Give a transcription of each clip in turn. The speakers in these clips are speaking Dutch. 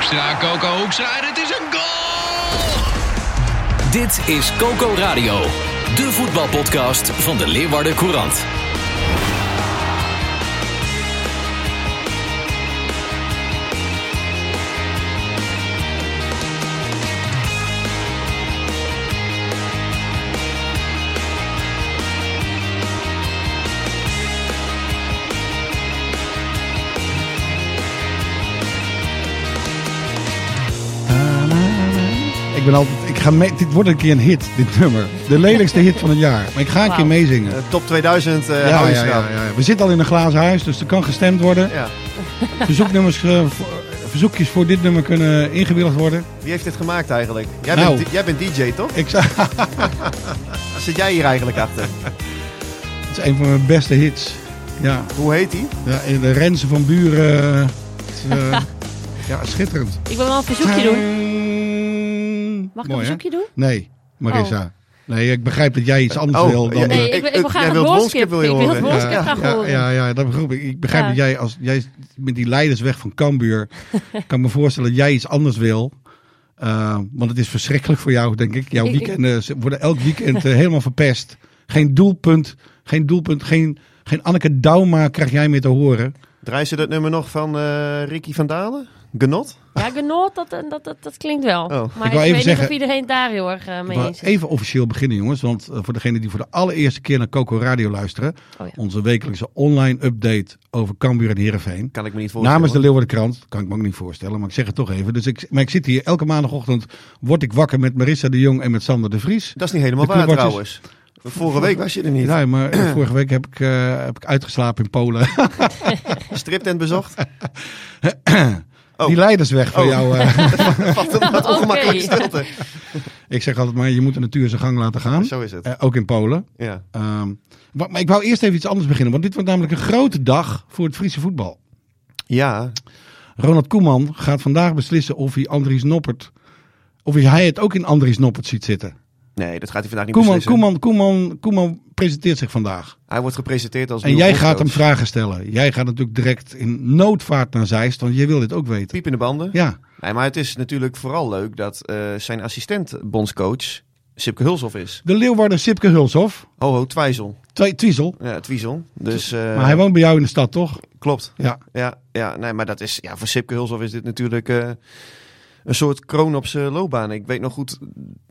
Hoekstra, Coco Hoekstra het is een goal! Dit is Coco Radio, de voetbalpodcast van de Leeuwarden Courant. Ben altijd, ik ga mee, dit wordt een keer een hit, dit nummer. De lelijkste hit van het jaar. Maar ik ga een keer meezingen. Eh, top 2000 eh Ja, ja, ja, schrap. ja, ja. We zitten al in een glazen huis, dus er kan gestemd worden. Ja. Verzoeknummers, eh, verzoekjes voor dit nummer kunnen ingewilligd worden. Wie heeft dit gemaakt eigenlijk? Jij, Nou. bent, jij bent DJ, toch? Ik Zit jij hier eigenlijk achter? het is een van mijn beste hits. Ja, Hoe heet die? ja in de Rensen van Buren. het ja, schitterend. Ik wil wel een verzoekje doen. Mag ik Mooi, een hè? verzoekje doen? Nee, Marissa. Nee, ik begrijp dat jij iets anders Oh, wil dan... Nee, ik- ik, wil- ik ik- wil graag jij een wilt woordskip. woordskip, wil je Ik wil het woordskip ja, graag ja, horen. ja, ja, dat begrijp ik. Ik begrijp Ja. dat jij, als jij met die leidersweg van Cambuur, kan ik me voorstellen dat jij iets anders wil. Uh, want het is verschrikkelijk voor jou, denk ik. Jouw Ik- weekenden ze worden elk weekend eh, helemaal verpest. Geen doelpunt, geen doelpunt, geen, geen Anneke Dauma krijg jij meer te horen. Draai ze dat nummer nog van eh, Ricky van Dalen? Genot? Ja, genot, dat, dat, dat, dat klinkt wel. Oh. Maar Ik ik, wil even weet zeggen- niet of iedereen daar heel erg eh, mee eens is. even officieel beginnen, jongens. Want eh, voor degenen die voor de allereerste keer naar Coco Radio luisteren. Oh ja. Onze wekelijkse online update over Cambuur en Heerenveen. Kan ik me niet voorstellen. Namens de Leeuwardenkrant, kan ik me ook niet voorstellen, maar ik zeg het toch even. Dus ik, maar ik zit hier elke maandagochtend, word ik wakker met Marissa de Jong en met Sander de Vries. Dat is niet helemaal waar trouwens. Vorige week was je er niet. Ja, maar eh, vorige week heb ik, eh, heb ik uitgeslapen in Polen. Striptent bezocht? Oh. Die leidersweg van Oh. jou. eh, Wat een wat ongemakkelijke stilte. ik zeg altijd maar, je moet de natuur zijn gang laten gaan. Zo is het. Eh, ook in Polen. Ja. Ehm, maar ik wou eerst even iets anders beginnen, want dit wordt namelijk een grote dag voor het Friese voetbal. Ja, Ronald Koeman gaat vandaag beslissen of hij Andries Noppert, of hij het ook in Andries Noppert ziet zitten. nee, dat gaat hij vandaag niet Koeman, beslissen. Koeman, Koeman, Koeman presenteert zich vandaag. Hij wordt gepresenteerd als En jij gaat hem vragen stellen. Jij gaat natuurlijk direct in noodvaart naar Zeist, want jij wil dit ook weten. Piep in de banden. Ja, Nee, maar het is natuurlijk vooral leuk dat eh, zijn assistent bondscoach Sipke Hulshoff is. de Leeuwarden Sipke Hulshoff, Ho, ho, Twijzel. Twi- Twiesel. Ja, Twiesel. Dus, eh, Maar hij woont bij jou in de stad, toch? Klopt. Ja. Ja, ja, nee, maar dat is, ja, voor Sipke Hulshoff is dit natuurlijk eh, een soort kroon op zijn loopbaan. Ik weet nog goed,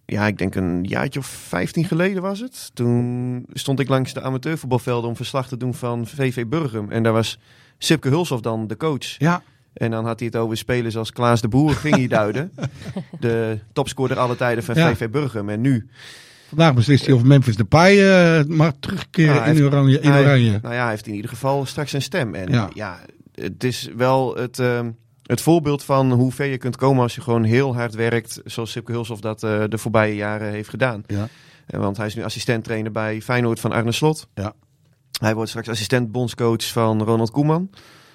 ja, ik denk een jaartje of 15 geleden was het. Toen stond ik langs de amateurvoetbalvelden om verslag te doen van VV Burgum. En daar was Sipke Hulshoff dan de coach. Ja. En dan had hij het over spelers als Klaas de Boer, ging hij duiden. De topscorer alle tijden van Ja. VV Burgum. En nu, Vandaag beslist hij of Memphis Depay eh mag terugkeren hij in heeft- oranje. In hij- oranje. nou ja, hij heeft in ieder geval straks een stem. En Ja. ja, het is wel het, ehm, het voorbeeld van hoe ver je kunt komen als je gewoon heel hard werkt. Zoals Sipke Hulshoff dat eh, de voorbije jaren heeft gedaan. Ja. Eh, want hij is nu assistent-trainer bij Feyenoord van Arne Slot. Ja. Hij wordt straks assistent-bondscoach van Ronald Koeman.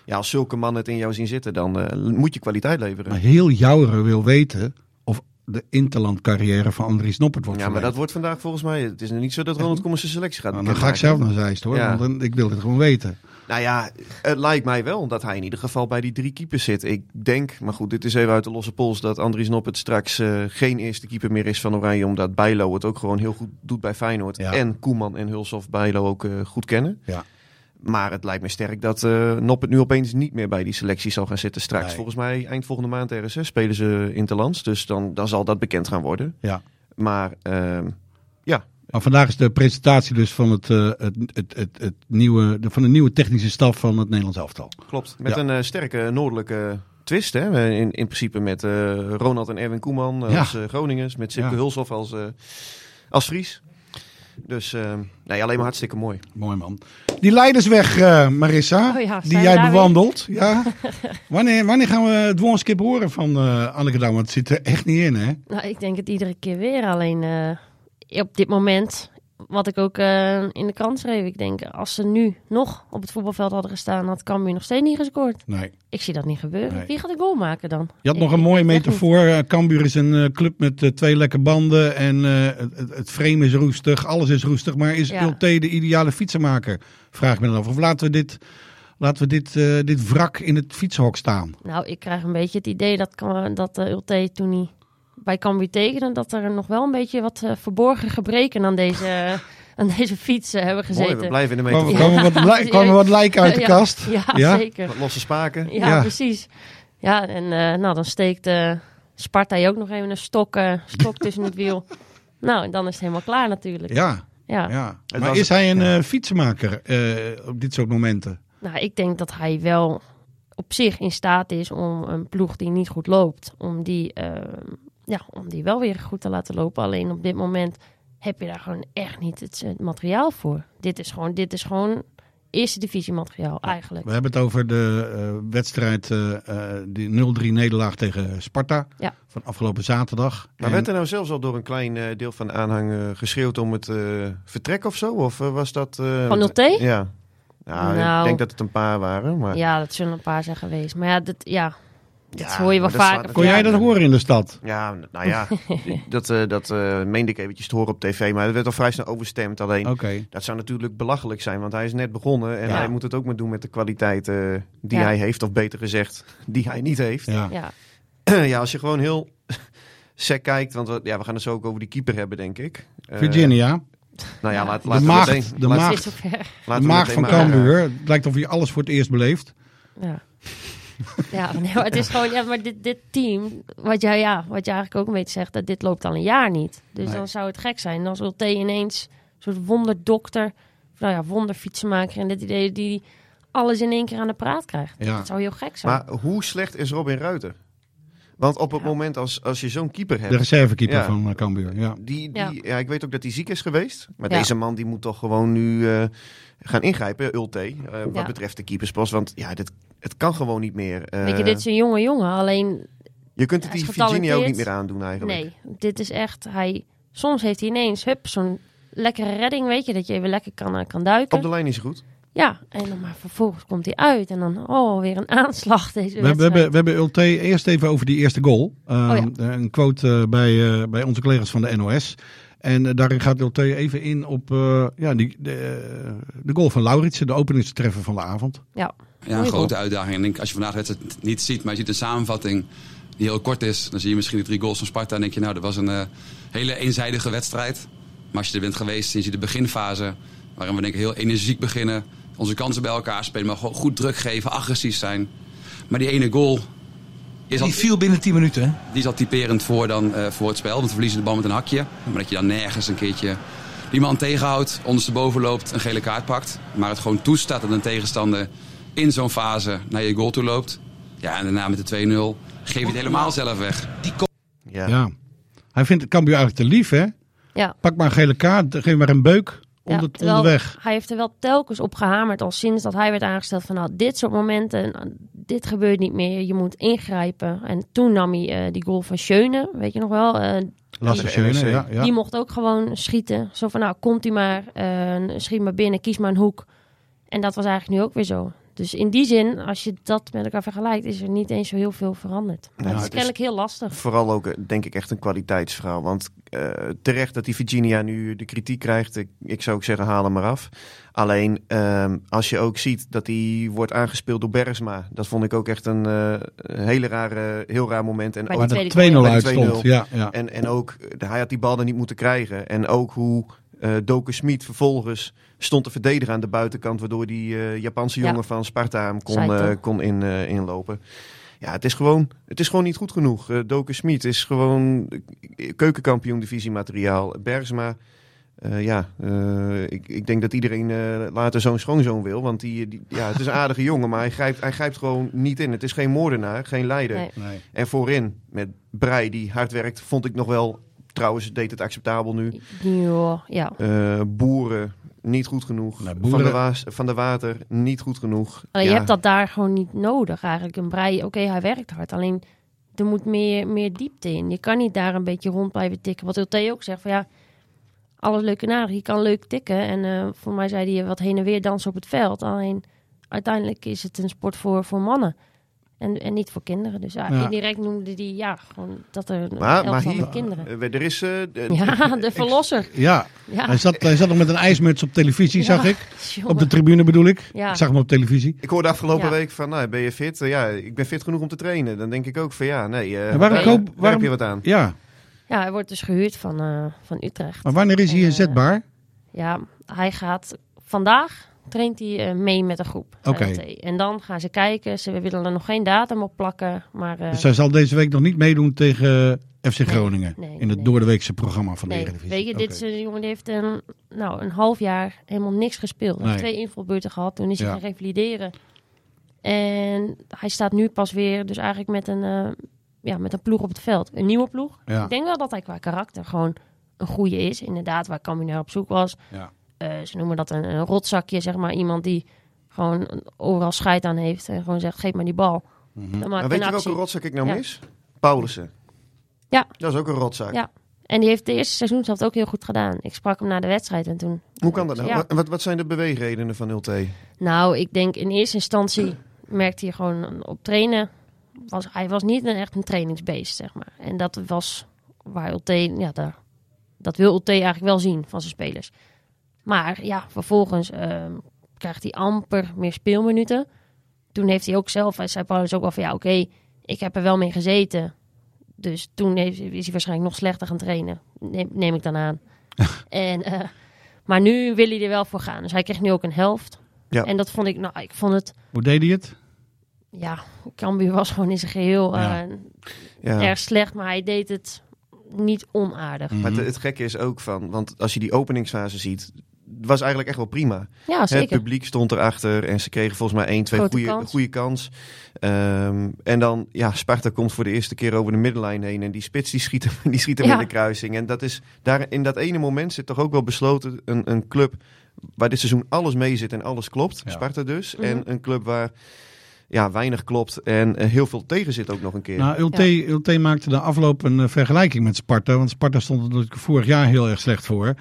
Ja, als zulke mannen het in jou zien zitten, dan eh, moet je kwaliteit leveren. Maar heel Jouweren wil weten of de interlandcarrière van Andries Noppert wordt Ja, maar dat wordt vandaag volgens mij. Het is nu niet zo dat Ronald Koeman zijn selectie gaat. Nou, dan ga ik zelf naar Zeist hoor, Ja. want dan- ik wil dit gewoon weten. Nou ja, het lijkt mij wel dat hij in ieder geval bij die drie keepers zit. Ik denk, maar goed, dit is even uit de losse pols, dat Andries Noppert straks eh, geen eerste keeper meer is van Oranje. Omdat Bijlo het ook gewoon heel goed doet bij Feyenoord. Ja. En Koeman en Hulshoff Bijlo ook eh, goed kennen. Ja. Maar het lijkt me sterk dat eh Noppert nu opeens niet meer bij die selectie zal gaan zitten straks. Nee. Volgens mij eind volgende maand RSS spelen ze Interlands. Dus dan, dan zal dat bekend gaan worden. Ja. Maar ehm, Maar vandaag is de presentatie dus van, het, eh, het, het, het, het nieuwe, de, van de nieuwe technische staf van het Nederlands elftal. Klopt. Met Ja. een eh, sterke noordelijke twist. Hè? In, in principe met eh, Ronald en Erwin Koeman als Ja. eh, Groningers. Met Sipke Ja. Hulshoff als, eh, als Fries. Dus nee, alleen maar hartstikke mooi. Mooi man. Die Leidersweg, eh, Marissa, Oh ja, die jij bewandelt. Ja. wanneer, wanneer gaan we het woonskip horen van eh Anneke Dam? Want het zit er echt niet in, hè? Nou, ik denk het iedere keer weer. Alleen eh, op dit moment, wat ik ook eh, in de krant schreef, ik denk als ze nu nog op het voetbalveld hadden gestaan, had Cambuur nog steeds niet gescoord. Nee. Ik zie dat niet gebeuren. Nee. Wie gaat de goal maken dan? Je had Ik- nog een mooie metafoor. Eh, Cambuur is een eh, club met twee lekke banden. En het, het- frame is roestig. Alles is roestig. Maar is Ja. De ideale fietsenmaker? Vraag ik me dan af. Of laten we dit, laten we dit, dit wrak in het fietshok staan? Nou, ik krijg een beetje het idee dat, dat uh, Ulte toen hij bij Cambuur tekende, dat er nog wel een beetje wat eh, verborgen gebreken aan deze, aan deze fiets eh, hebben gezeten. Mooi, we blijven in de Kwamen metafoor. kwamen wat, li- kwamen wat lijken uit de Ja, kast? Ja, Ja? zeker. Wat losse spaken. Ja, Ja. precies. Ja, en eh, nou, dan steekt eh Sparta je ook nog even een stok, stok tussen het wiel. Nou, en dan is het helemaal klaar natuurlijk. Ja, Ja. ja. Maar is hij een ja. eh, fietsenmaker eh, op dit soort momenten? Nou, ik denk dat hij wel op zich in staat is om een ploeg die niet goed loopt, om die, eh, ja, om die wel weer goed te laten lopen. Alleen op dit moment heb je daar gewoon echt niet het, het materiaal voor. Dit is gewoon, dit is gewoon eerste divisie materiaal eigenlijk. We hebben het over de eh, wedstrijd, eh eh, die 0-3 nederlaag tegen Sparta Ja. van afgelopen zaterdag. Maar En- werd er nou zelfs al door een klein deel van de aanhang geschreeuwd om het vertrek of zo? Of was dat... eh, Van 0T? Ja. Nou, Nou. ik denk dat het een paar waren. Maar... Ja, dat zullen een paar zijn geweest. Maar ja, dat, ja, dat Ja, hoor je wel vaker. slaat- Kon jij dat horen in de stad? Ja, nou ja, dat, eh, dat eh, meende ik eventjes te horen op tv. Maar het werd al vrij snel overstemd. Alleen, Oké. dat zou natuurlijk belachelijk zijn. Want hij is net begonnen. En Ja. hij moet het ook maar doen met de kwaliteit eh, die Ja. hij heeft. Of beter gezegd, die hij niet heeft. Ja. Ja, ja, als je gewoon heel sec kijkt. Want we, ja, we gaan het zo ook over die keeper hebben, denk ik. Eh, Virginia, Nou ja, Ja. laat, De maagd, meteen- de laat- maagd. de laten we maag van Cambuur. Het lijkt of hij alles voor het eerst beleeft. Ja. Ja, nee, maar het is gewoon, ja, maar dit, dit team, wat jij, ja, wat je eigenlijk ook een beetje zegt, dat dit loopt al een jaar niet. Dus Nee. dan zou het gek zijn als Ulte ineens een soort wonderdokter, nou ja, wonderfietsenmaker en dit idee die alles in één keer aan de praat krijgt. Ja. Dat zou heel gek zijn. Maar hoe slecht is Robin Ruiter? Want op het Ja. moment als, als je zo'n keeper hebt... De reservekeeper Ja. van eh, Cambuur. Ja. Die, Ja. die, ja. ik weet ook dat hij ziek is geweest. Maar Ja. deze man die moet toch gewoon nu eh, gaan ingrijpen, Ulte. eh, wat Ja. betreft de keeperspost. Want ja, dit, het kan gewoon niet meer. Eh, Weet je, dit is een jonge jongen, alleen je kunt het die Virginia ook niet meer aandoen eigenlijk. nee, dit is echt, hij, soms heeft hij ineens, hup, zo'n lekkere redding, weet je, dat je even lekker kan, kan duiken. Op de lijn is goed. Ja, en dan maar vervolgens komt hij uit en dan, oh, weer een aanslag deze We, hebben- we, wedstrijd. hebben, we hebben Ulte eerst even over die eerste goal. Uh, Oh Een quote eh, bij, eh, bij onze collega's van de NOS. En eh, daarin gaat Ulte even in op eh, ja, die, de, de goal van Lauritsen, de openingstreffer van de avond. Ja, Ja, een grote uitdaging. En ik denk, als je vandaag de wedstrijd niet ziet, maar je ziet een samenvatting die heel kort is, dan zie je misschien de drie goals van Sparta en denk je, nou, dat was een hele eenzijdige wedstrijd. Maar als je er bent geweest en je ziet de beginfase, waarin we denk ik heel energiek beginnen, onze kansen bij elkaar spelen, maar gewoon goed druk geven, agressief zijn. Maar die ene goal is al, Die viel binnen 10 minuten. hè? die is al typerend voor, dan, eh, voor het spel, want we verliezen de bal met een hakje. Maar dat je dan nergens een keertje die man tegenhoudt, ondersteboven loopt, een gele kaart pakt. Maar het gewoon toestaat dat een tegenstander in zo'n fase naar je goal toe loopt. Ja, en daarna met de 2-0 geef je het helemaal zelf weg. Ja. Ja. Hij vindt Cambuur eigenlijk te lief, hè? ja. Pak maar een gele kaart, geef maar een beuk onder, terwijl onderweg. Hij heeft er wel telkens op gehamerd al sinds dat hij werd aangesteld van nou, dit soort momenten, nou, dit gebeurt niet meer, je moet ingrijpen. En toen nam hij eh, die goal van Schöne, weet je nog wel, eh, Lasse die- Schöne, ja. ja. die mocht ook gewoon schieten. Zo van nou, komt hij maar, eh, schiet maar binnen, kies maar een hoek. En dat was eigenlijk nu ook weer zo. Dus in die zin, als je dat met elkaar vergelijkt, is er niet eens zo heel veel veranderd. Maar het is het is- kennelijk heel lastig. Vooral ook, eh, denk ik, echt een kwaliteitsverhaal. Want eh, terecht dat die Virginia nu de kritiek krijgt. Ik, ik zou ook zeggen, haal hem maar af. Alleen, ehm, als je ook ziet dat hij wordt aangespeeld door Bergsma. Dat vond ik ook echt een, eh, hele rare, heel raar moment. En Bij ook, Waar de 2-0 goal, ja. uit Bij de stond. 2-0. Ja, ja. en, en ook, hij had die bal er niet moeten krijgen. En ook hoe eh Doke Smit vervolgens stond te verdedigen aan de buitenkant. Waardoor die eh, Japanse Ja. jongen van Sparta hem kon, eh, kon in, eh, inlopen. Ja, het is gewoon, het is gewoon niet goed genoeg. Eh Doke Smit is gewoon keukenkampioen divisiemateriaal. Bergsma, eh, ja, eh, ik, ik denk dat iedereen eh, later zo'n schoonzoon wil. Want die, die, ja, het is een aardige jongen, maar hij grijpt, hij grijpt gewoon niet in. Het is geen moordenaar, geen leider. Nee. Nee. En voorin met Brei, die hard werkt, vond ik nog wel trouwens deed het acceptabel nu. Ja, ja. Eh, boeren, niet goed genoeg. Nou, van, de Waas, van de Water, niet goed genoeg. Je hebt dat daar gewoon niet nodig eigenlijk. Een brei, oké, hij werkt hard. Alleen er moet meer, meer diepte in. Je kan niet daar een beetje rond blijven tikken. Wat Ulte ook zegt, van ja, alles leuk en aardig. Je kan leuk tikken. En eh, voor mij zei hij wat heen en weer dansen op het veld. Alleen uiteindelijk is het een sport voor, voor mannen. En, en niet voor kinderen. Dus ja, Ja. indirect noemde hij ja, gewoon dat er een Maar, maar hier, kinderen. eh, er is... eh, de- Ja, de verlosser. Ja, Ja. hij zat, hij zat nog met een ijsmuts op televisie, Ja, zag ik. jongen. Op de tribune bedoel ik. Ja. Ik zag hem op televisie. Ik hoorde afgelopen Ja. week van, nou, ben je fit? Eh, ja, ik ben fit genoeg om te trainen. Dan denk ik ook van, ja, nee, eh En waarom daar, koop- waarom- heb je wat aan. Ja, Ja, hij wordt dus gehuurd van, eh, van Utrecht. maar wanneer is hij inzetbaar? Ja, hij gaat vandaag traint hij eh, mee met een groep. Oké. En dan gaan ze kijken. Ze willen er nog geen datum op plakken. Maar eh, Dus hij zal deze week nog niet meedoen tegen FC Nee, Groningen. nee, in het nee. doordeweekse programma van de Eredivisie. weet je, dit is een jongen die heeft een, nou, een half jaar helemaal niks gespeeld. Hij heeft twee invalbeurten gehad. Toen is hij gaan revalideren. En hij staat nu pas weer, dus eigenlijk met een, eh, ja, met een ploeg op het veld. Een nieuwe ploeg. Ja. Ik denk wel dat hij qua karakter gewoon een goede is. Inderdaad, waar naar op zoek was. Ja. Eh, ze noemen dat een, een rotzakje, zeg maar. Iemand die gewoon overal scheid aan heeft. En gewoon zegt, geef maar die bal. Dan maak Maar ik weet een je welke rotzak ik nou Ja. mis? Paulussen. Ja. Dat is ook een rotzak. Ja. En die heeft de eerste seizoen zelf ook heel goed gedaan. Ik sprak hem na de wedstrijd en toen... Hoe kan dat nou? Ja. Wat, wat, wat zijn de beweegredenen van Ulte? Nou, ik denk in eerste instantie merkte hij gewoon op trainen. Was, hij was niet een, echt een trainingsbeest, zeg maar. En dat was waar Ulte, ja, daar, dat wil Ulte eigenlijk wel zien van zijn spelers. Maar ja, vervolgens ehm, krijgt hij amper meer speelminuten. Toen heeft hij ook zelf, hij zei Paulus ook wel van ja, oké, ik heb er wel mee gezeten. Dus toen heeft, is hij waarschijnlijk nog slechter gaan trainen. Neem, neem ik dan aan. en, eh, maar nu wil hij er wel voor gaan. Dus hij kreeg nu ook een helft. Ja. En dat vond ik, nou, ik vond het, Hoe deed hij het? ja, Cambuur was gewoon in zijn geheel Ja. eh, Ja. erg slecht. Maar hij deed het niet onaardig. Maar het, het gekke is ook van, want als je die openingsfase ziet, was eigenlijk echt wel prima. Ja, Het zeker. publiek stond erachter en ze kregen volgens mij één, twee Grote goede kans. goede kans. Ehm, en dan, ja, Sparta komt voor de eerste keer over de middenlijn heen en die spits die schiet hem, die schiet hem Ja. in de kruising. En dat is, daar, in dat ene moment zit toch ook wel besloten een, een club waar dit seizoen alles mee zit en alles klopt. Ja. Sparta dus. Mhm. En een club waar ja, weinig klopt en eh, heel veel tegen zit ook nog een keer. Nou, Ulte, Ulte maakte de afloop een eh, vergelijking met Sparta. Want Sparta stond er natuurlijk vorig jaar heel erg slecht voor.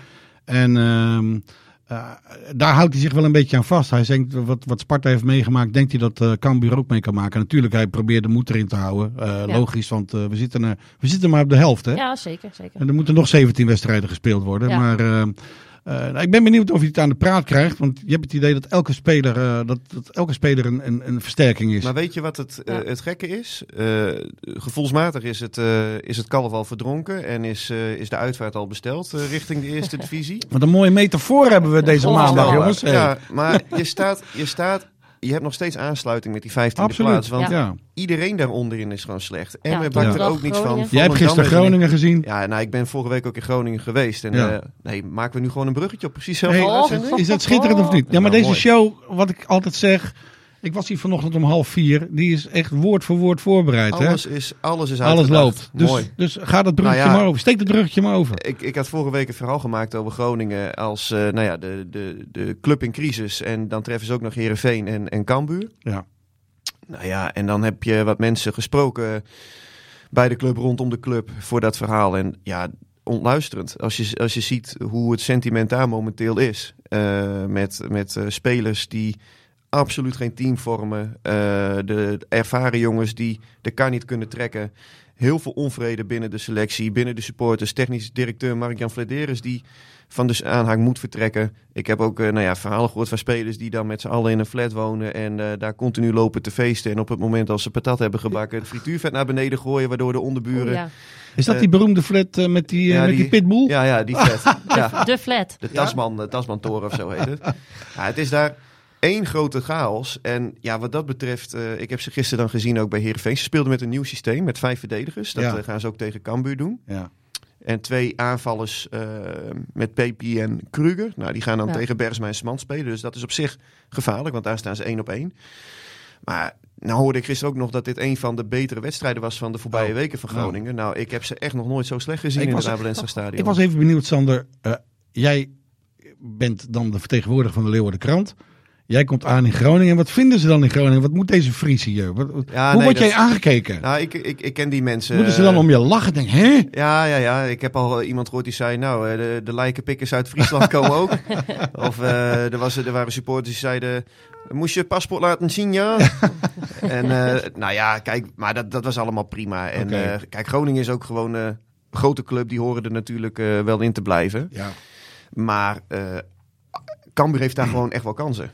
En ehm, eh, daar houdt hij zich wel een beetje aan vast. Hij denkt, wat, wat Sparta heeft meegemaakt, denkt hij dat Cambuur ook mee kan maken. Natuurlijk, hij probeert de moed erin te houden. Eh, Ja. Logisch, want we, zitten, we zitten maar op de helft. Hè? Ja, zeker, zeker. En er moeten nog 17 wedstrijden gespeeld worden. Ja. Maar eh, eh, nou, ik ben benieuwd of hij het aan de praat krijgt. Want je hebt het idee dat elke speler, eh, dat, dat elke speler een, een, een versterking is. Maar weet je wat het, eh, Ja. het gekke is? Eh, gevoelsmatig is het, eh, is het kalf al verdronken en is, eh, is de uitvaart al besteld eh, richting de eerste divisie. Wat een mooie metafoor hebben we deze maandag, jongens. Ja, maar je staat, je staat, je hebt nog steeds aansluiting met die 15e Absoluut. plaats. Want ja. iedereen daaronderin is gewoon slecht. En Ja, we bakt er ook niets van. Jij hebt gisteren Groningen gezien. Ja, nou, ik ben vorige week ook in Groningen geweest. En Ja. eh, nee, maken we nu gewoon een bruggetje op precies zelf Hey, Oh, is dat schitterend of niet? Ja, maar Nou, deze mooi. show, wat ik altijd zeg. Ik was hier vanochtend om half vier. Die is echt woord voor woord voorbereid. hè? Alles is, alles is Alles loopt. Dus, Mooi. dus ga dat bruggetje Nou ja. maar over. Steek dat bruggetje maar over. Ik, ik had vorige week een verhaal gemaakt over Groningen als eh, nou ja, de, de, de club in crisis. En dan treffen ze ook nog Herenveen en, en Cambuur. Ja. Nou ja, en dan heb je wat mensen gesproken bij de club, rondom de club, voor dat verhaal. En ja, ontluisterend. Als je, als je ziet hoe het sentiment daar momenteel is. eh, met met eh, spelers die absoluut geen team vormen. eh, de ervaren jongens die de kar niet kunnen trekken. Heel veel onvrede binnen de selectie, binnen de supporters. Technisch directeur Mark-Jan Flederis die van de aanhang moet vertrekken. Ik heb ook eh, nou ja, verhalen gehoord van spelers die dan met z'n allen in een flat wonen en eh, daar continu lopen te feesten. En op het moment als ze patat hebben gebakken, het frituurvet naar beneden gooien, waardoor de onderburen... Oeh, ja. Is dat die beroemde flat met die, ja, met die die- pitbull? Ja, ja, die flat. ja, De flat. de Tasman, de Tasman-toren of zo heet het. Ja, het is daar één grote chaos. En ja, wat dat betreft, eh, ik heb ze gisteren dan gezien ook bij Heerenveen. Ze speelden met een nieuw systeem, met vijf verdedigers. Dat Ja. eh, gaan ze ook tegen Cambuur doen. Ja. En twee aanvallers eh, met Pepi en Kruger. Nou, die gaan dan Ja. tegen Bergsma en Smant spelen. Dus dat is op zich gevaarlijk, want daar staan ze één op één. Maar nou hoorde ik gisteren ook nog dat dit een van de betere wedstrijden was van de voorbije Oh. weken van Nou. Groningen. Nou, ik heb ze echt nog nooit zo slecht gezien Ik in was- het Abelensa Stadion. Ik was even benieuwd, Sander. Eh, jij bent dan de vertegenwoordiger van de Leeuwarden Krant. Jij komt aan in Groningen. Wat vinden ze dan in Groningen? Wat moet deze Fries hier? Wat, Ja, hoe nee, word dat- jij aangekeken? Nou, ik, ik, ik ken die mensen. Moeten ze dan eh, om je lachen? Denk, hè? Ja, ja, ja. Ik heb al iemand gehoord die zei, nou, eh, de, de lijkenpikkers uit Friesland komen ook. Of eh, er, was, er waren supporters die zeiden, moest je paspoort laten zien, ja? en eh, nou ja, kijk, maar dat, dat was allemaal prima. En eh, kijk, Groningen is ook gewoon eh, een grote club, die horen er natuurlijk eh, wel in te blijven. Ja. Maar eh Cambuur heeft daar gewoon echt wel kansen.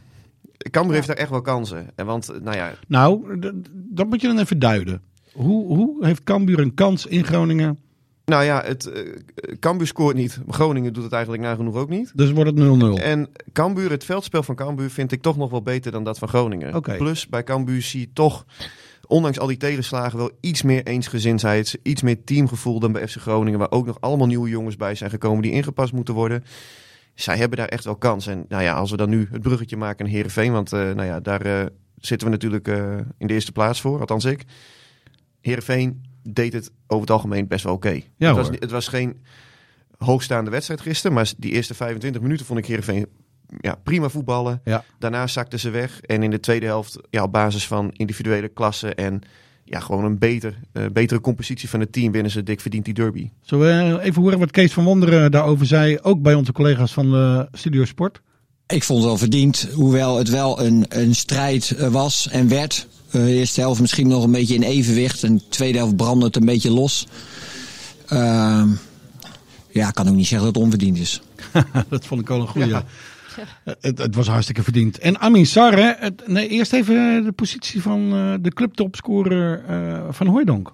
Cambuur heeft daar echt wel kansen. En want, eh, nou ja, Nou, dat moet je dan even duiden. Hoe, hoe heeft Cambuur een kans in Groningen? nou ja, het, Cambuur scoort niet. Groningen doet het eigenlijk nagenoeg ook niet. Dus wordt het 0-0. En Cambuur, het veldspel van Cambuur vind ik toch nog wel beter dan dat van Groningen. Oké. Plus bij Cambuur zie je toch, ondanks al die tegenslagen, wel iets meer eensgezindheid, iets meer teamgevoel dan bij FC Groningen, waar ook nog allemaal nieuwe jongens bij zijn gekomen die ingepast moeten worden. Zij hebben daar echt wel kans. En nou ja, als we dan nu het bruggetje maken naar Herenveen, want eh, nou ja, daar eh, zitten we natuurlijk eh, in de eerste plaats voor, althans ik. Herenveen deed het over het algemeen best wel oké. Ja, het, was, het was geen hoogstaande wedstrijd gisteren, maar die eerste 25 minuten vond ik Herenveen ja, prima voetballen. Ja. Daarna zakten ze weg. En in de tweede helft, ja, op basis van individuele klassen en ja, gewoon een beter, eh, betere compositie van het team, winnen ze dik verdient die derby. Zullen we even horen wat Kees van Wonderen daarover zei? Ook bij onze collega's van de Studio Sport. Ik vond het wel verdiend, hoewel het wel een, een strijd eh, was en werd. Eh, de eerste helft misschien nog een beetje in evenwicht en de tweede helft brandde het een beetje los. Ehm, ja, ik kan ook niet zeggen dat het onverdiend is. dat vond ik wel een goede. Het, het was hartstikke verdiend. En Amin Sarre, het, nee, eerst even de positie van eh, de clubtopscorer eh van Hooijdonk.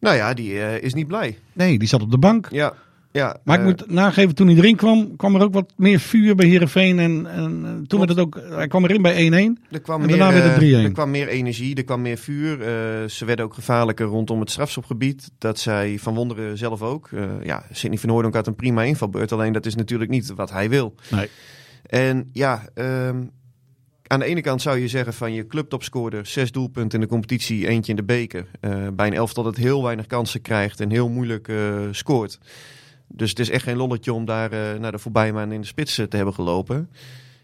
Nou ja, die eh, is niet blij. Nee, die zat op de bank. Ja, ja. Maar ik eh, moet nageven, toen hij erin kwam, kwam er ook wat meer vuur bij Herenveen. En, en eh, toen werd het ook, hij kwam erin bij 1-1. Er kwam, En meer, daarna werd het eh, 3-1. er kwam meer energie, er kwam meer vuur. Eh, ze werden ook gevaarlijker rondom het strafschopgebied. Dat zei Van Wonderen zelf ook. Eh, ja, Sidney van Hooydonk had een prima invalbeurt. Alleen dat is natuurlijk niet wat hij wil. Nee. En ja, ehm, aan de ene kant zou je zeggen van je clubtopscorer, zes doelpunten in de competitie, eentje in de beker. Eh, bij een elftal dat heel weinig kansen krijgt en heel moeilijk eh, scoort. Dus het is echt geen lolletje om daar eh, naar de voorbije maanden in de spits te hebben gelopen.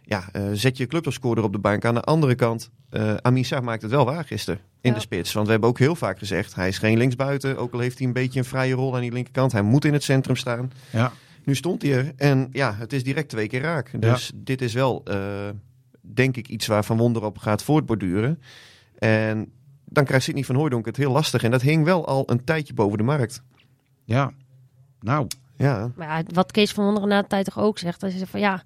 Ja, eh, zet je clubtopscorer op de bank. Aan de andere kant, eh Amisa maakt het wel waar gisteren in Ja. de spits. Want we hebben ook heel vaak gezegd, hij is geen linksbuiten. Ook al heeft hij een beetje een vrije rol aan die linkerkant. Hij moet in het centrum staan. Ja. Nu stond hij er en ja, het is direct twee keer raak. Dus dit is wel, eh, denk ik, iets waar Van Wonder op gaat voortborduren. En dan krijgt Sidney van Hooijdonk het heel lastig. En dat hing wel al een tijdje boven de markt. Ja. Nou, Ja, Maar ja, wat Kees van Wonderen na de tijd toch ook zegt. Dat is van ja,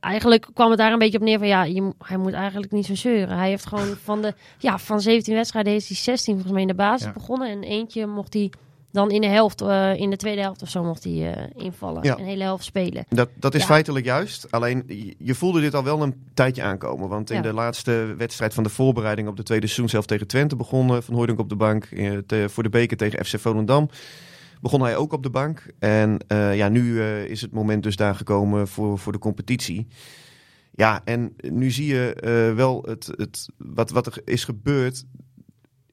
eigenlijk kwam het daar een beetje op neer van ja, je, hij moet eigenlijk niet zo zeuren. Hij heeft gewoon van de ja, van 17 wedstrijden heeft hij 16 volgens mij in de basis Ja. begonnen. En eentje mocht hij dan in de helft, eh, in de tweede helft of zo mocht hij eh, invallen. Ja. Een hele helft spelen. dat, dat is Ja. feitelijk juist. Alleen, je- voelde dit al wel een tijdje aankomen. Want in Ja. de laatste wedstrijd van de voorbereiding op de tweede seizoen zelf tegen Twente begon eh, Van Hooijdonk op de bank. te- voor de beker tegen FC Volendam begon hij ook op de bank. En ja, nu is het moment dus daar gekomen voor, voor de competitie. Ja, en nu zie je wel het, het, wat, wat er is gebeurd.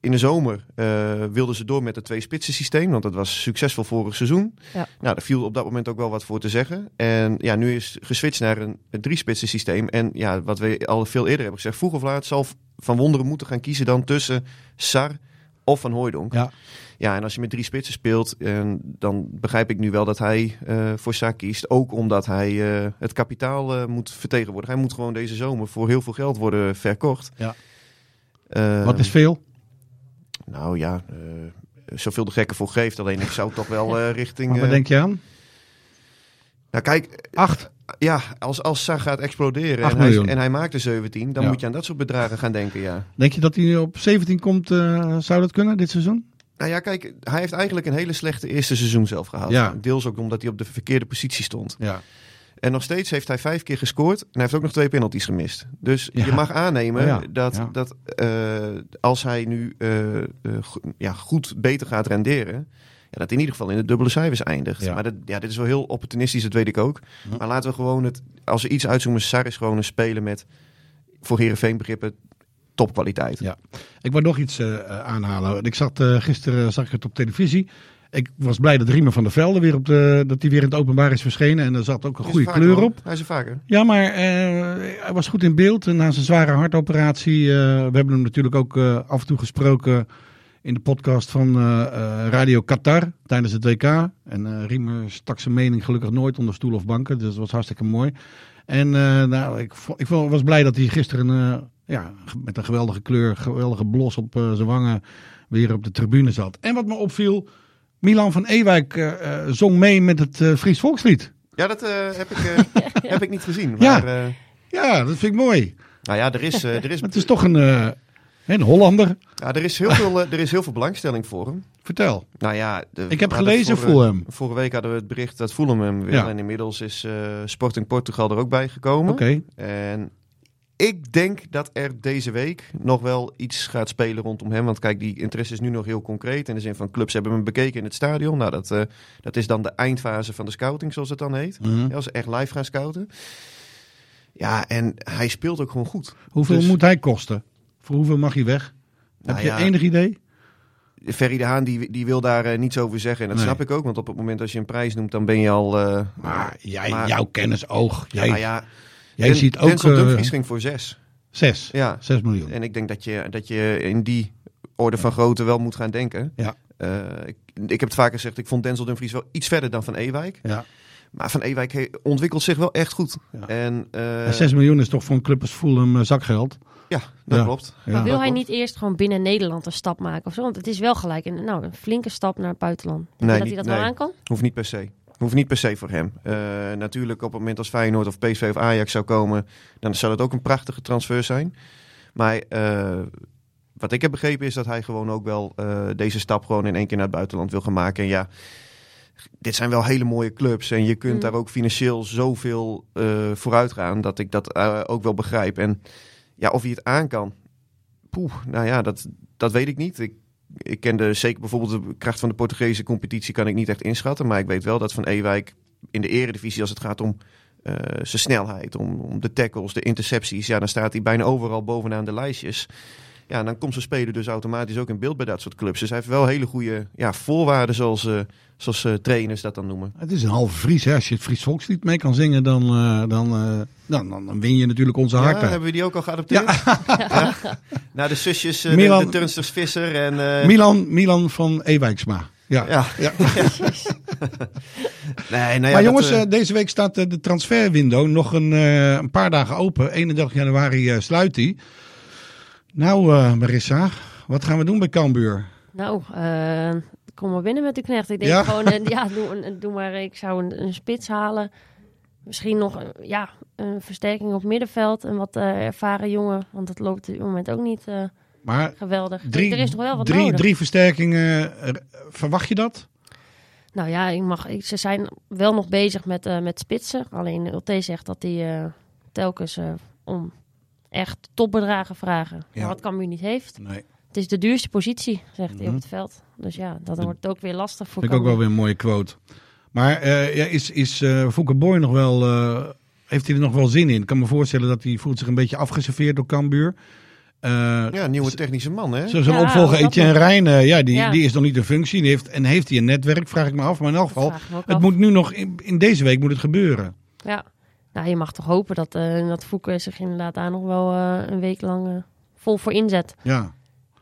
In de zomer eh, wilden ze door met het twee-spitsen systeem, want dat was succesvol vorig seizoen. Ja. Nou, daar viel op dat moment ook wel wat voor te zeggen. En ja, nu is geswitcht naar een, een drie-spitsen systeem. En ja, wat we al veel eerder hebben gezegd, vroeg of laat zal Van Wonderen moeten gaan kiezen dan tussen Sar of Van Hooijdonk. Ja. Ja, en als je met drie spitsen speelt, en dan begrijp ik nu wel dat hij eh, voor Sar kiest. Ook omdat hij eh, het kapitaal eh, moet vertegenwoordigen. Hij moet gewoon deze zomer voor heel veel geld worden verkocht. Ja. Eh, wat is veel? Nou ja, eh, zoveel de gekke voor geeft. Alleen ik zou toch wel eh, richting... Waar eh, denk je aan? nou kijk, Acht. ja, als, als Sar gaat exploderen en hij, en hij maakt er 17, dan Ja. moet je aan dat soort bedragen gaan denken, ja. Denk je dat hij op 17 komt? zou dat kunnen dit seizoen? Nou ja, kijk, hij heeft eigenlijk een hele slechte eerste seizoen zelf gehad. Ja. Deels ook omdat hij op de verkeerde positie stond. Ja. En nog steeds heeft hij vijf keer gescoord en hij heeft ook nog twee penalties gemist. Dus Ja. je mag aannemen Oh ja, dat, ja. dat eh, als hij nu eh, eh, ja, goed beter gaat renderen, ja, dat in ieder geval in de dubbele cijfers eindigt. Ja. Maar dat, ja, dit is wel heel opportunistisch, dat weet ik ook. Maar laten we gewoon het, als we iets uitzoomen, Sar is gewoon een speler met, voor Heerenveen begrippen, topkwaliteit. Ja. Ik wou nog iets aanhalen. Ik zat, eh, gisteren zag ik het op televisie. Ik was blij dat Riemer van der Velde weer op de, dat hij weer in het openbaar is verschenen. En er zat ook een goede vaker, kleur op. Hij is er vaker. Ja, maar eh, hij was goed in beeld. En na zijn zware hartoperatie. eh, we hebben hem natuurlijk ook eh, af en toe gesproken in de podcast van Radio Qatar tijdens het WK. En Riemer stak zijn mening gelukkig nooit onder stoel of banken. Dus dat was hartstikke mooi. En nou, ik, ik was blij dat hij gisteren ja, met een geweldige kleur, geweldige blos op zijn wangen weer op de tribune zat. En wat me opviel, Milan van Ewijk eh, eh, zong mee met het eh, Fries volkslied. Ja, dat heb, ik, heb ik niet gezien. Ja. Maar, eh, Ja, dat vind ik mooi. nou ja, er is, er, is, Het is toch een, een Hollander. ja, er, is heel veel, er is heel veel belangstelling voor hem. Vertel. Nou ja, de- Ik heb gelezen, vorige- Fulham. Vorige week hadden we het bericht dat Fulham hem wil. Ja. En inmiddels is eh, Sporting Portugal er ook bij gekomen. Oké. En ik denk dat er deze week nog wel iets gaat spelen rondom hem. Want kijk, die interesse is nu nog heel concreet. In de zin van clubs hebben hem bekeken in het stadion. Nou, dat, eh, dat is dan de eindfase van de scouting, zoals het dan heet. Mhm. Ja, als ze echt live gaan scouten. Ja, en hij speelt ook gewoon goed. Hoeveel Dus- moet hij kosten? Voor hoeveel mag hij weg? Nou Heb je ja, enig idee? Ferry de Haan die, die wil daar eh, niets over zeggen. En dat Nee. snap ik ook. Want op het moment als je een prijs noemt, dan ben je al... eh, Maar jij, Maar- jouw kennisoog. Jij, nou ja, jij Den- ziet ook Denzel eh, Dumfries ging voor zes. zes. Ja, Zes miljoen. En ik denk dat je, dat je in die orde van grootte wel moet gaan denken. Ja. Eh, ik, ik heb het vaker gezegd, ik vond Denzel Dumfries wel iets verder dan Van Ewijk. Ja. Maar Van Ewijk ontwikkelt zich wel echt goed. Ja. En, eh, En zes miljoen is toch voor een club als Fulham eh, zakgeld? ja, dat Ja. klopt. Ja. Maar wil hij niet eerst gewoon binnen Nederland een stap maken of zo? Want het is wel gelijk een, nou, een flinke stap naar het buitenland. Nee, dat niet- hij dat wel nee. aan kan? Hoeft niet per se. Hoeft niet per se voor hem. Eh, natuurlijk op het moment als Feyenoord of PSV of Ajax zou komen, dan zou het ook een prachtige transfer zijn. Maar eh, wat ik heb begrepen is dat hij gewoon ook wel eh, deze stap gewoon in één keer naar het buitenland wil gaan maken. En ja, dit zijn wel hele mooie clubs en je kunt Mm. daar ook financieel zoveel vooruit gaan dat ik dat ook wel begrijp. En ja, of hij het aan kan, poeh, nou ja, dat, dat weet ik niet. Ik, ik ken de, zeker bijvoorbeeld de kracht van de Portugese competitie kan ik niet echt inschatten. Maar ik weet wel dat Van Ewijk in de eredivisie, als het gaat om eh, zijn snelheid, om, om de tackles, de intercepties, ja, dan staat hij bijna overal bovenaan de lijstjes. Ja, dan komt zijn speler dus automatisch ook in beeld bij dat soort clubs. Dus hij heeft wel hele goede ja, voorwaarden, zoals, eh, zoals eh, trainers dat dan noemen. Het is een halve Fries. Hè? Als je het Fries volkslied mee kan zingen, dan, eh, dan, dan, dan, win je natuurlijk onze Ja, harten. hebben we die ook al geadopteerd? Ja. Nou, de zusjes, eh, de, Milan- de turnsters Visser en... Milan, Milan van Ewijksma. Ja. Ja. Ja. Nee, nou ja, maar jongens, deze week staat de transferwindow nog een, een paar dagen open. 31 januari sluit die. Nou, eh, Marissa, wat gaan we doen bij Cambuur? Nou, eh, kom maar binnen met de knecht. Ik denk Ja? gewoon, eh, ja, doe, maar, ik zou een, een spits halen. Misschien nog ja, een versterking op middenveld. Een wat ervaren jongen, want dat loopt op dit moment ook niet Maar geweldig. drie, er is nog wel wat drie, nodig. drie versterkingen, verwacht je dat? Nou ja, ik mag, ik, ze zijn wel nog bezig met, met spitsen. Alleen Ulte zegt dat hij telkens om echt topbedragen vragen. Ja. Maar wat Cambuur niet heeft. Nee. Het is de duurste positie, zegt hij Mhm. op het veld. Dus ja, dat De- wordt ook weer lastig voor Vind ik ook wel weer een mooie quote. Maar eh, ja, is, is eh Fouke Boy nog wel... eh, heeft hij er nog wel zin in? Ik kan me voorstellen dat hij voelt zich een beetje afgeserveerd door Cambuur. Eh ja, nieuwe technische man, hè? Zo zijn Ja, opvolger Etienne. Rijn, eh, ja, die, Ja. die is nog niet in functie. Die heeft, en heeft hij een netwerk, vraag ik me af. Maar in elk geval, het af. moet nu nog, in, in deze week moet het gebeuren. Ja, nou, je mag toch hopen dat, eh dat Fouke zich inderdaad daar nog wel eh, een week lang eh, vol voor inzet. Ja.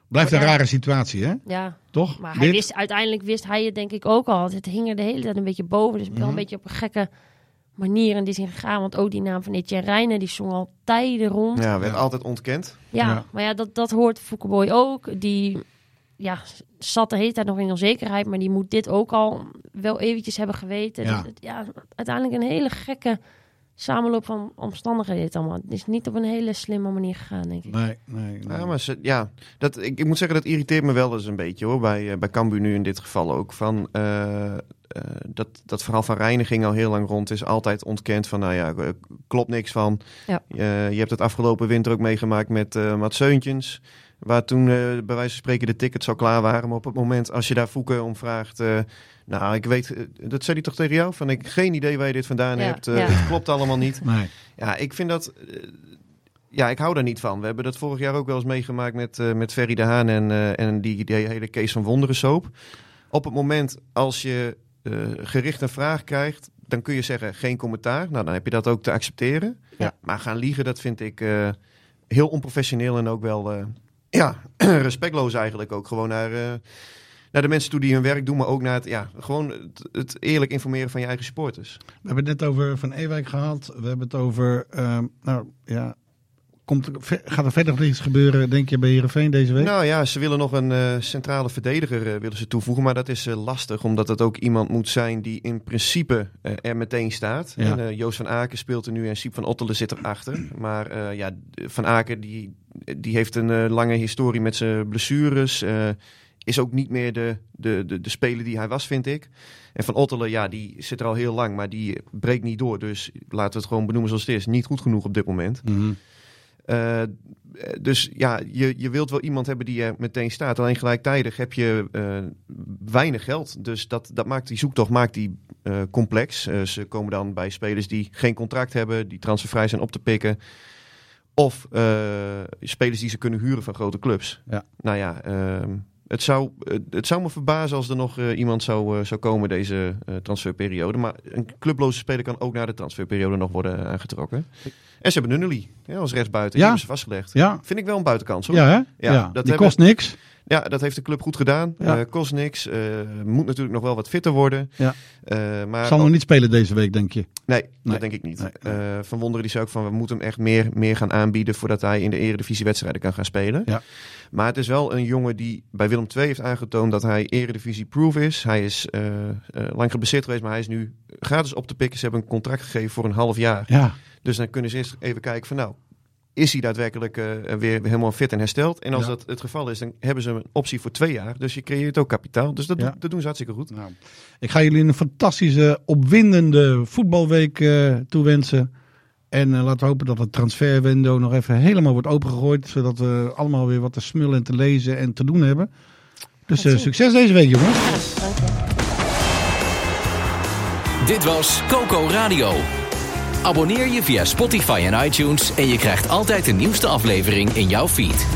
Blijft een Ja. rare situatie, hè? Ja, Toch? maar hij wist, uiteindelijk wist hij het denk ik ook al. Het hing er de hele tijd een beetje boven. Dus wel Mhm. een beetje op een gekke manier in die zin gegaan. Want ook die naam van Etienne Rijnen, die zong al tijden rond. Ja, werd Ja. altijd ontkend. Ja, Ja. maar ja, dat, dat hoort Foukeboy ook. Die ja, zat de hele tijd nog in onzekerheid, maar die moet dit ook al wel eventjes hebben geweten. Dus ja, uiteindelijk een hele gekke samenloop van omstandigheden dit allemaal. Het is niet op een hele slimme manier gegaan, denk ik. Nee, nee. nee. Ja, maar ze, ja, dat, ik, ik moet zeggen, dat irriteert me wel eens een beetje hoor. Bij, eh, bij Cambuur nu in dit geval ook. Van, eh, eh, dat, dat verhaal van reiniging al heel lang rond is. Altijd ontkend van, nou ja, klopt niks van. Ja. Eh, je hebt het afgelopen winter ook meegemaakt met eh Mats Seuntjens. Waar toen bij wijze van spreken de tickets al klaar waren. Maar op het moment als je daar Voeken om vraagt... nou, ik weet, eh, dat zei hij toch tegen jou? Van, ik geen idee waar je dit vandaan Ja, hebt. Eh, ja. Het klopt allemaal niet. Nee. Ja, ik vind dat. eh, ja, ik hou daar niet van. We hebben dat vorig jaar ook wel eens meegemaakt met, eh, met Ferry de Haan en, eh, en die, die hele Kees van Wonderen soap. Op het moment als je eh, gericht een vraag krijgt, dan kun je zeggen geen commentaar. Nou, dan heb je dat ook te accepteren. Ja. Maar gaan liegen, dat vind ik eh, heel onprofessioneel en ook wel eh, ja, respectloos eigenlijk ook. Gewoon naar, eh, naar de mensen toe die hun werk doen, maar ook naar het, ja, gewoon het, het eerlijk informeren van je eigen supporters. We hebben het net over Van Ewijk gehad. We hebben het over, ehm, nou ja, komt, gaat er verder nog iets gebeuren, denk je, bij Heerenveen deze week? Nou ja, ze willen nog een eh, centrale verdediger eh, willen ze toevoegen. Maar dat is eh, lastig, omdat het ook iemand moet zijn die in principe er meteen staat. Ja. En, Joost van Aken speelt er nu en Siep van Ottelen zit erachter. Maar ja, Van Aken die, die heeft een lange historie met zijn blessures. Is ook niet meer de, de, de, de speler die hij was, vind ik. En Van Ottelen, ja, die zit er al heel lang, maar die breekt niet door. Dus laten we het gewoon benoemen zoals het is. Niet goed genoeg op dit moment. Mhm. Eh, dus ja, je, je wilt wel iemand hebben die er meteen staat. Alleen gelijktijdig heb je eh, weinig geld. Dus dat, dat maakt die zoektocht maakt die, eh, complex. Ze komen dan bij spelers die geen contract hebben, die transfervrij zijn op te pikken. Of spelers die ze kunnen huren van grote clubs. Ja. Nou ja, ehm, het, zou, het, zou me verbazen als er nog eh, iemand zou, eh, zou komen deze eh, transferperiode. Maar een clubloze speler kan ook na de transferperiode nog worden aangetrokken. En ze hebben Nunnely ja, als rechtsbuiten. Ja. Die hebben ze vastgelegd. Ja, Vind ik wel een buitenkans hoor. ja, hè? Ja, Ja, dat die kost niks. Ja, dat heeft de club goed gedaan. Ja. Eh, kost niks. Eh, moet natuurlijk nog wel wat fitter worden. Ja. Eh, maar Zal nog niet spelen deze week, denk je? Nee, Nee. dat denk ik niet. Nee, van Wonderen die zei ook van we moeten hem echt meer, meer gaan aanbieden voordat hij in de eredivisie wedstrijden kan gaan spelen. Ja. Maar het is wel een jongen die bij Willem II heeft aangetoond dat hij eredivisie proof is. Hij is lang geblesseerd geweest, maar hij is nu gratis op te pikken. Ze hebben een contract gegeven voor een half jaar. Ja, Dus dan kunnen ze eerst even kijken van nou, is hij daadwerkelijk eh, weer helemaal fit en hersteld? En als Ja. dat het geval is, dan hebben ze een optie voor twee jaar. Dus je creëert ook kapitaal. Dus dat, Ja. dat doen ze hartstikke goed. nou. Ik ga jullie een fantastische, opwindende voetbalweek eh, toewensen. En eh, laten we hopen dat het transferwindow nog even helemaal wordt opengegooid. Zodat we allemaal weer wat te smullen en te lezen en te doen hebben. Dus eh, succes deze week, jongens. Ja, dank je. Dit was Coco Radio. Abonneer je via Spotify en iTunes en je krijgt altijd de nieuwste aflevering in jouw feed.